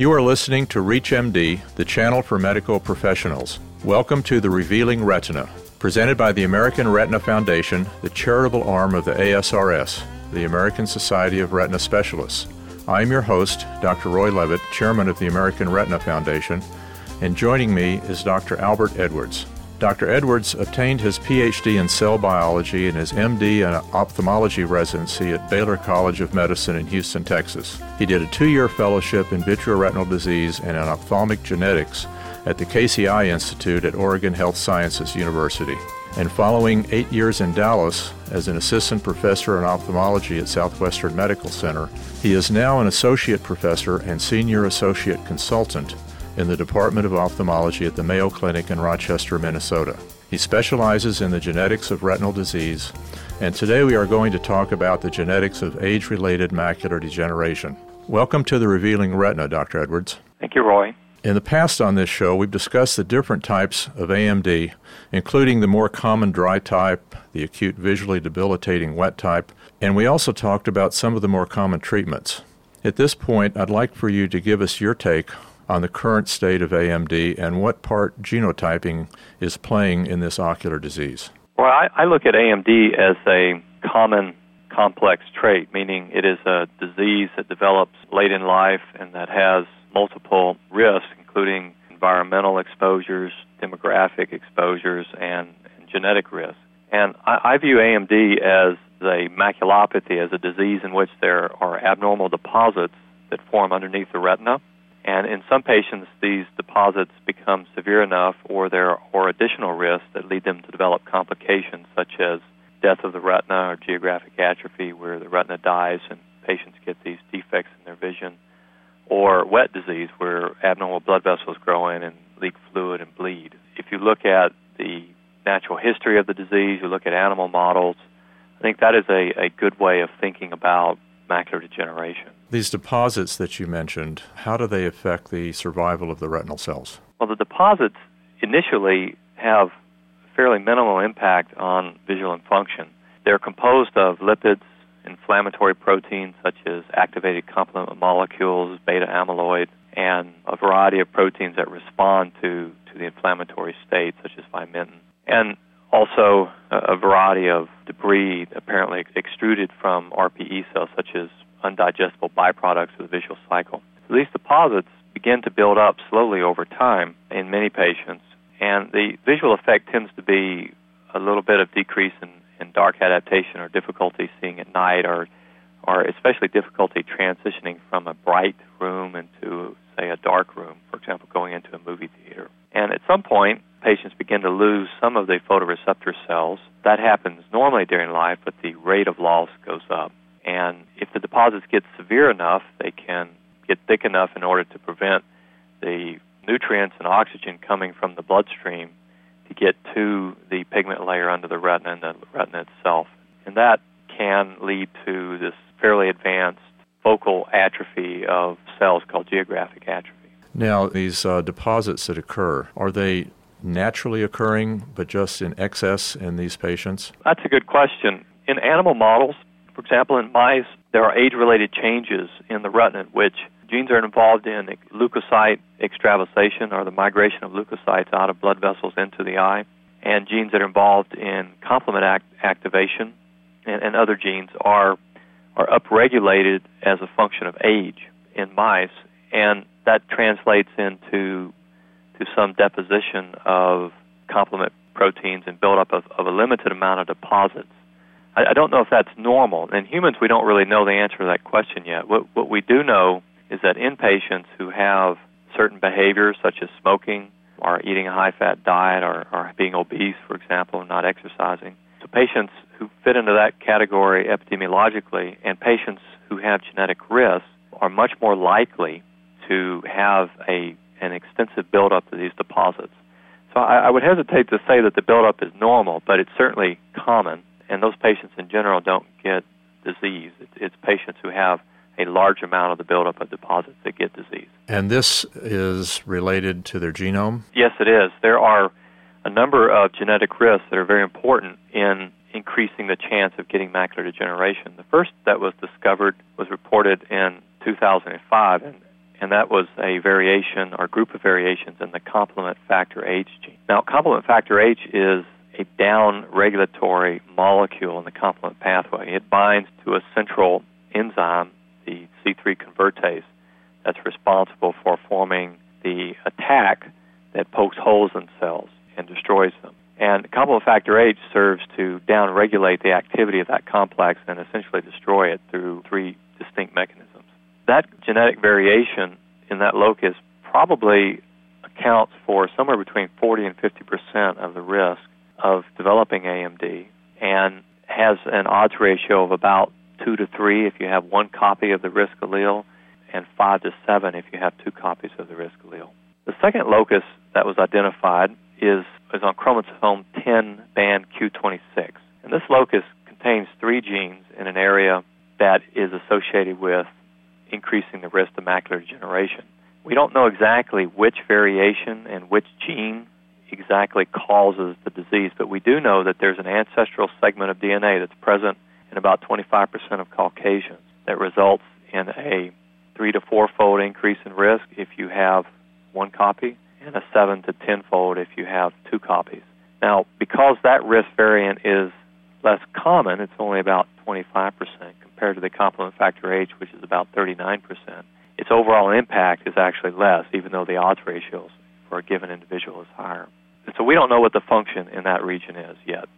You are listening to ReachMD, the channel for medical professionals. Welcome to the Revealing Retina, presented by the American Retina Foundation, the charitable arm of the ASRS, the American Society of Retina Specialists. I am your host, Dr. Roy Levitt, chairman of the American Retina Foundation, and joining me is Dr. Albert Edwards. Dr. Edwards obtained his PhD in cell biology and his MD in ophthalmology residency at Baylor College of Medicine in Houston, Texas. He did a two year fellowship in vitreoretinal disease and in ophthalmic genetics at the Casey Eye Institute at Oregon Health Sciences University. And following eight years in Dallas as an assistant professor in ophthalmology at Southwestern Medical Center, he is now an associate professor and senior associate consultant in the Department of Ophthalmology at the Mayo Clinic in Rochester, Minnesota. He specializes in the genetics of retinal disease, and today we are going to talk about the genetics of age related macular degeneration. Welcome to the Revealing Retina, Dr. Edwards. Thank you, Roy. In the past on this show, we've discussed the different types of AMD, including the more common dry type, the acute visually debilitating wet type, and we also talked about some of the more common treatments. At this point, I'd like for you to give us your take on the current state of AMD and what part genotyping is playing in this ocular disease? Well, I, I look at AMD as a common complex trait, meaning it is a disease that develops late in life and that has multiple risks, including environmental exposures, demographic exposures, and, and genetic risks. And I, I view AMD as a maculopathy, as a disease in which there are abnormal deposits that form underneath the retina and in some patients, these deposits become severe enough, or there are additional risks that lead them to develop complications such as death of the retina or geographic atrophy, where the retina dies and patients get these defects in their vision, or wet disease, where abnormal blood vessels grow in and leak fluid and bleed. If you look at the natural history of the disease, you look at animal models, I think that is a, a good way of thinking about macular degeneration. These deposits that you mentioned, how do they affect the survival of the retinal cells? Well, the deposits initially have fairly minimal impact on visual and function. They're composed of lipids, inflammatory proteins such as activated complement molecules, beta amyloid, and a variety of proteins that respond to, to the inflammatory state, such as vimentin. And also a, a variety of debris apparently extruded from RPE cells, such as undigestible byproducts of the visual cycle. These deposits begin to build up slowly over time in many patients, and the visual effect tends to be a little bit of decrease in, in dark adaptation or difficulty seeing at night or or especially difficulty transitioning from a bright room into say a dark room, for example, going into a movie theater. And at some point, patients begin to lose some of the photoreceptor cells. That happens normally during life, but the rate of loss goes up. And if the deposits get severe enough, they can get thick enough in order to prevent the nutrients and oxygen coming from the bloodstream to get to the pigment layer under the retina and the retina itself. And that can lead to this fairly advanced focal atrophy of cells called geographic atrophy. Now, these uh, deposits that occur, are they naturally occurring but just in excess in these patients? That's a good question. In animal models, for example, in mice, there are age related changes in the retina, which genes are involved in leukocyte extravasation, or the migration of leukocytes out of blood vessels into the eye, and genes that are involved in complement act- activation, and, and other genes are are upregulated as a function of age in mice, and that translates into to some deposition of complement proteins and buildup of, of a limited amount of deposits I, I don't know if that's normal. In humans, we don't really know the answer to that question yet. What, what we do know is that in patients who have certain behaviors, such as smoking, or eating a high fat diet, or, or being obese, for example, and not exercising, so patients who fit into that category epidemiologically and patients who have genetic risks are much more likely to have a an extensive buildup of these deposits. So I, I would hesitate to say that the buildup is normal, but it's certainly common and those patients in general don't get disease. It's, patients who have a large amount of the buildup of deposits that get disease. And this is related to their genome? Yes, it is. There are a number of genetic risks that are very important in increasing the chance of getting macular degeneration. The first that was discovered was reported in 2005, and, and that was a variation or group of variations in the complement factor H gene. Now, complement factor H is a down regulatory molecule in the complement pathway. It binds to a central enzyme, the C3 convertase, that's responsible for forming the attack that pokes holes in cells and destroys them. And complement factor H serves to downregulate the activity of that complex and essentially destroy it through three distinct mechanisms. That genetic variation in that locus probably accounts for somewhere between 40 and 50 percent of the risk of developing AMD and has an odds ratio of about 2 to 3 if you have one copy of the risk allele and 5 to 7 if you have two copies of the risk allele. The second locus that was identified is, is on chromosome 10 band Q26. And this locus contains three genes in an area that is associated with increasing the risk of macular degeneration. We don't know exactly which variation and which gene exactly causes the disease, but we do know that there's an ancestral segment of DNA that's present in about 25% of Caucasians that results in a three to four fold increase in risk if you have one copy, and a seven to ten fold if you have two copies. Now, because that risk variant is less common, it's only about 25% compared to the complement factor H, which is about 39%. Its overall impact is actually less, even though the odds ratios for a given individual is higher. So we don't know what the function in that region is yet.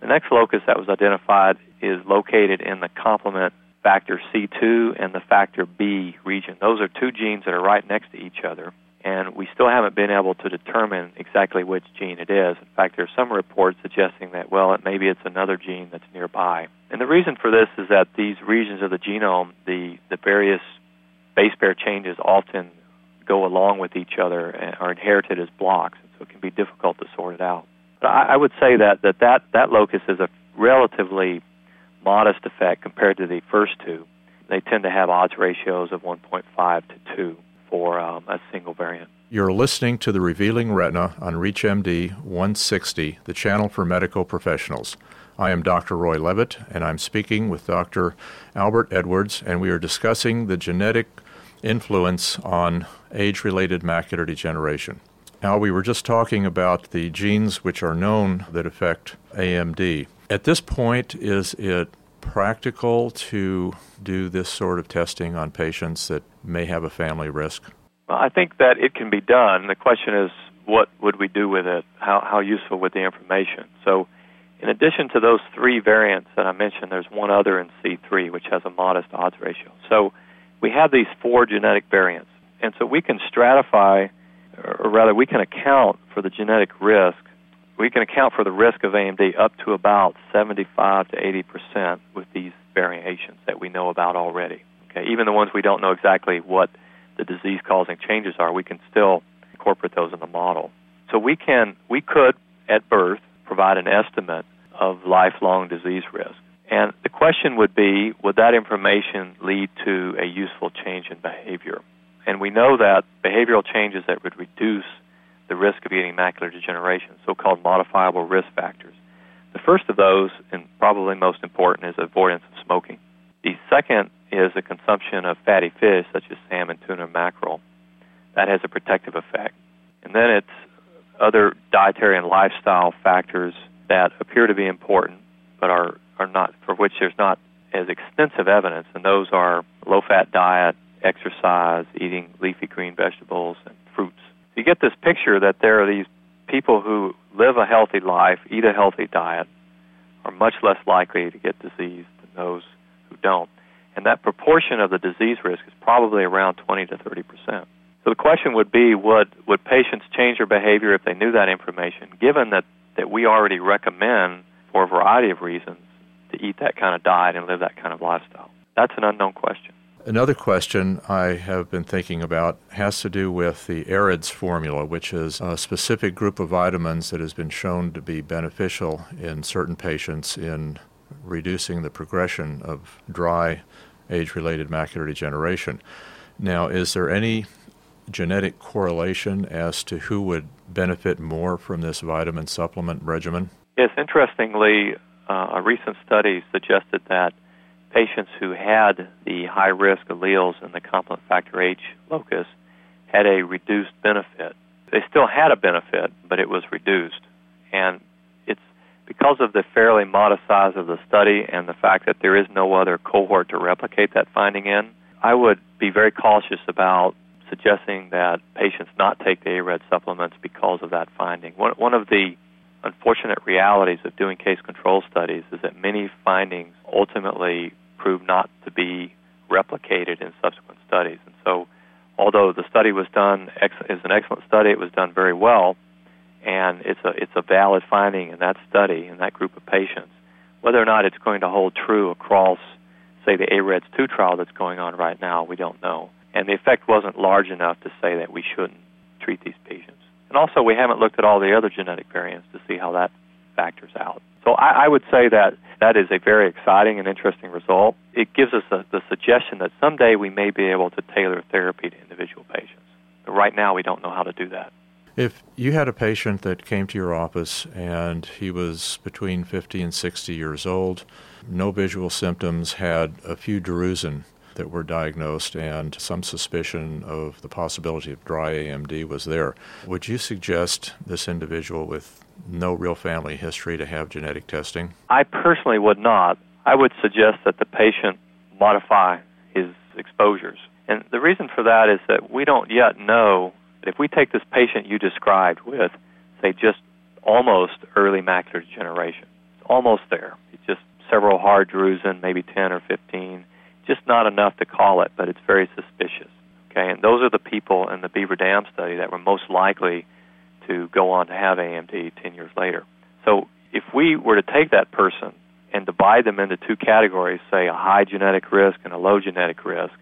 The next locus that was identified is located in the complement factor C2 and the factor B region. Those are two genes that are right next to each other, and we still haven't been able to determine exactly which gene it is. In fact, there are some reports suggesting that, well, maybe it's another gene that's nearby. And the reason for this is that these regions of the genome, the, the various base pair changes often go along with each other and are inherited as blocks, it can be difficult to sort it out. But I, I would say that, that, that that locus is a relatively modest effect compared to the first two. They tend to have odds ratios of 1.5 to 2 for um, a single variant. You're listening to the Revealing Retina on ReachMD 160, the channel for medical professionals. I am Dr. Roy Levitt, and I'm speaking with Dr. Albert Edwards, and we are discussing the genetic influence on age related macular degeneration. Now, we were just talking about the genes which are known that affect AMD. At this point, is it practical to do this sort of testing on patients that may have a family risk? Well, I think that it can be done. The question is, what would we do with it? How, how useful would the information? So, in addition to those three variants that I mentioned, there's one other in C3 which has a modest odds ratio. So, we have these four genetic variants, and so we can stratify, or rather, we can account for the genetic risk we can account for the risk of AMD up to about 75 to 80 percent with these variations that we know about already. Okay, even the ones we don't know exactly what the disease-causing changes are, we can still incorporate those in the model. So we can, we could at birth provide an estimate of lifelong disease risk. And the question would be, would that information lead to a useful change in behavior? And we know that behavioral changes that would reduce the risk of getting macular degeneration, so called modifiable risk factors. The first of those, and probably most important, is avoidance of smoking. The second is the consumption of fatty fish, such as salmon, tuna, and mackerel. That has a protective effect. And then it's other dietary and lifestyle factors that appear to be important, but are, are not, for which there's not as extensive evidence, and those are low fat diet, exercise, eating leafy green vegetables, and fruits you get this picture that there are these people who live a healthy life, eat a healthy diet, are much less likely to get disease than those who don't. And that proportion of the disease risk is probably around 20 to 30 percent. So the question would be, would would patients change their behavior if they knew that information? Given that that we already recommend for a variety of reasons to eat that kind of diet and live that kind of lifestyle. That's an unknown question. Another question I have been thinking about has to do with the AREDS formula, which is a specific group of vitamins that has been shown to be beneficial in certain patients in reducing the progression of dry age related macular degeneration. Now, is there any genetic correlation as to who would benefit more from this vitamin supplement regimen? Yes, interestingly, uh, a recent study suggested that patients who had the high risk alleles in the complement factor H locus had a reduced benefit. They still had a benefit, but it was reduced. And it's because of the fairly modest size of the study and the fact that there is no other cohort to replicate that finding in, I would be very cautious about suggesting that patients not take the AREDS supplements because of that finding. One, one of the unfortunate realities of doing case control studies is that many findings ultimately prove not to be replicated in subsequent studies. And so, although the study was done is an excellent study, it was done very well, and it's a it's a valid finding in that study in that group of patients. Whether or not it's going to hold true across, say, the AREDS 2 trial that's going on right now, we don't know. And the effect wasn't large enough to say that we shouldn't treat these patients. And also, we haven't looked at all the other genetic variants to see how that factors out. So I, I would say that that is a very exciting and interesting result. It gives us a, the suggestion that someday we may be able to tailor therapy to individual patients. But right now, we don't know how to do that. If you had a patient that came to your office and he was between 50 and 60 years old, no visual symptoms, had a few drusen that were diagnosed and some suspicion of the possibility of dry AMD was there. Would you suggest this individual with no real family history to have genetic testing? I personally would not. I would suggest that the patient modify his exposures. And the reason for that is that we don't yet know if we take this patient you described with, say, just almost early macular degeneration, it's almost there. It's just several hard drusen, maybe 10 or 15, just not enough to call it, but it's very suspicious. Okay, and those are the people in the Beaver Dam study that were most likely to go on to have AMD 10 years later. So if we were to take that person and divide them into two categories, say a high genetic risk and a low genetic risk,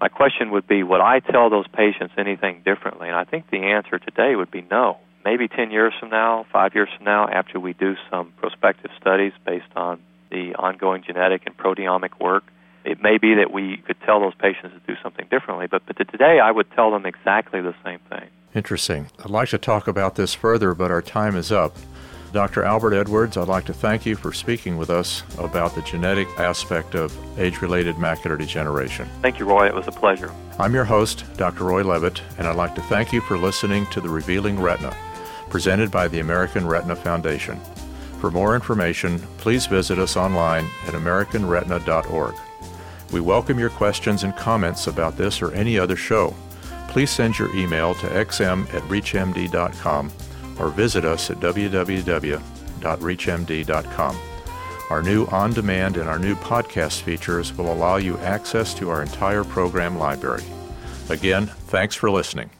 my question would be would I tell those patients anything differently? And I think the answer today would be no. Maybe 10 years from now, 5 years from now, after we do some prospective studies based on the ongoing genetic and proteomic work, it may be that we could tell those patients to do something differently, but, but today I would tell them exactly the same thing. Interesting. I'd like to talk about this further, but our time is up. Dr. Albert Edwards, I'd like to thank you for speaking with us about the genetic aspect of age related macular degeneration. Thank you, Roy. It was a pleasure. I'm your host, Dr. Roy Levitt, and I'd like to thank you for listening to The Revealing Retina, presented by the American Retina Foundation. For more information, please visit us online at AmericanRetina.org. We welcome your questions and comments about this or any other show. Please send your email to xm at reachmd.com or visit us at www.reachmd.com. Our new on demand and our new podcast features will allow you access to our entire program library. Again, thanks for listening.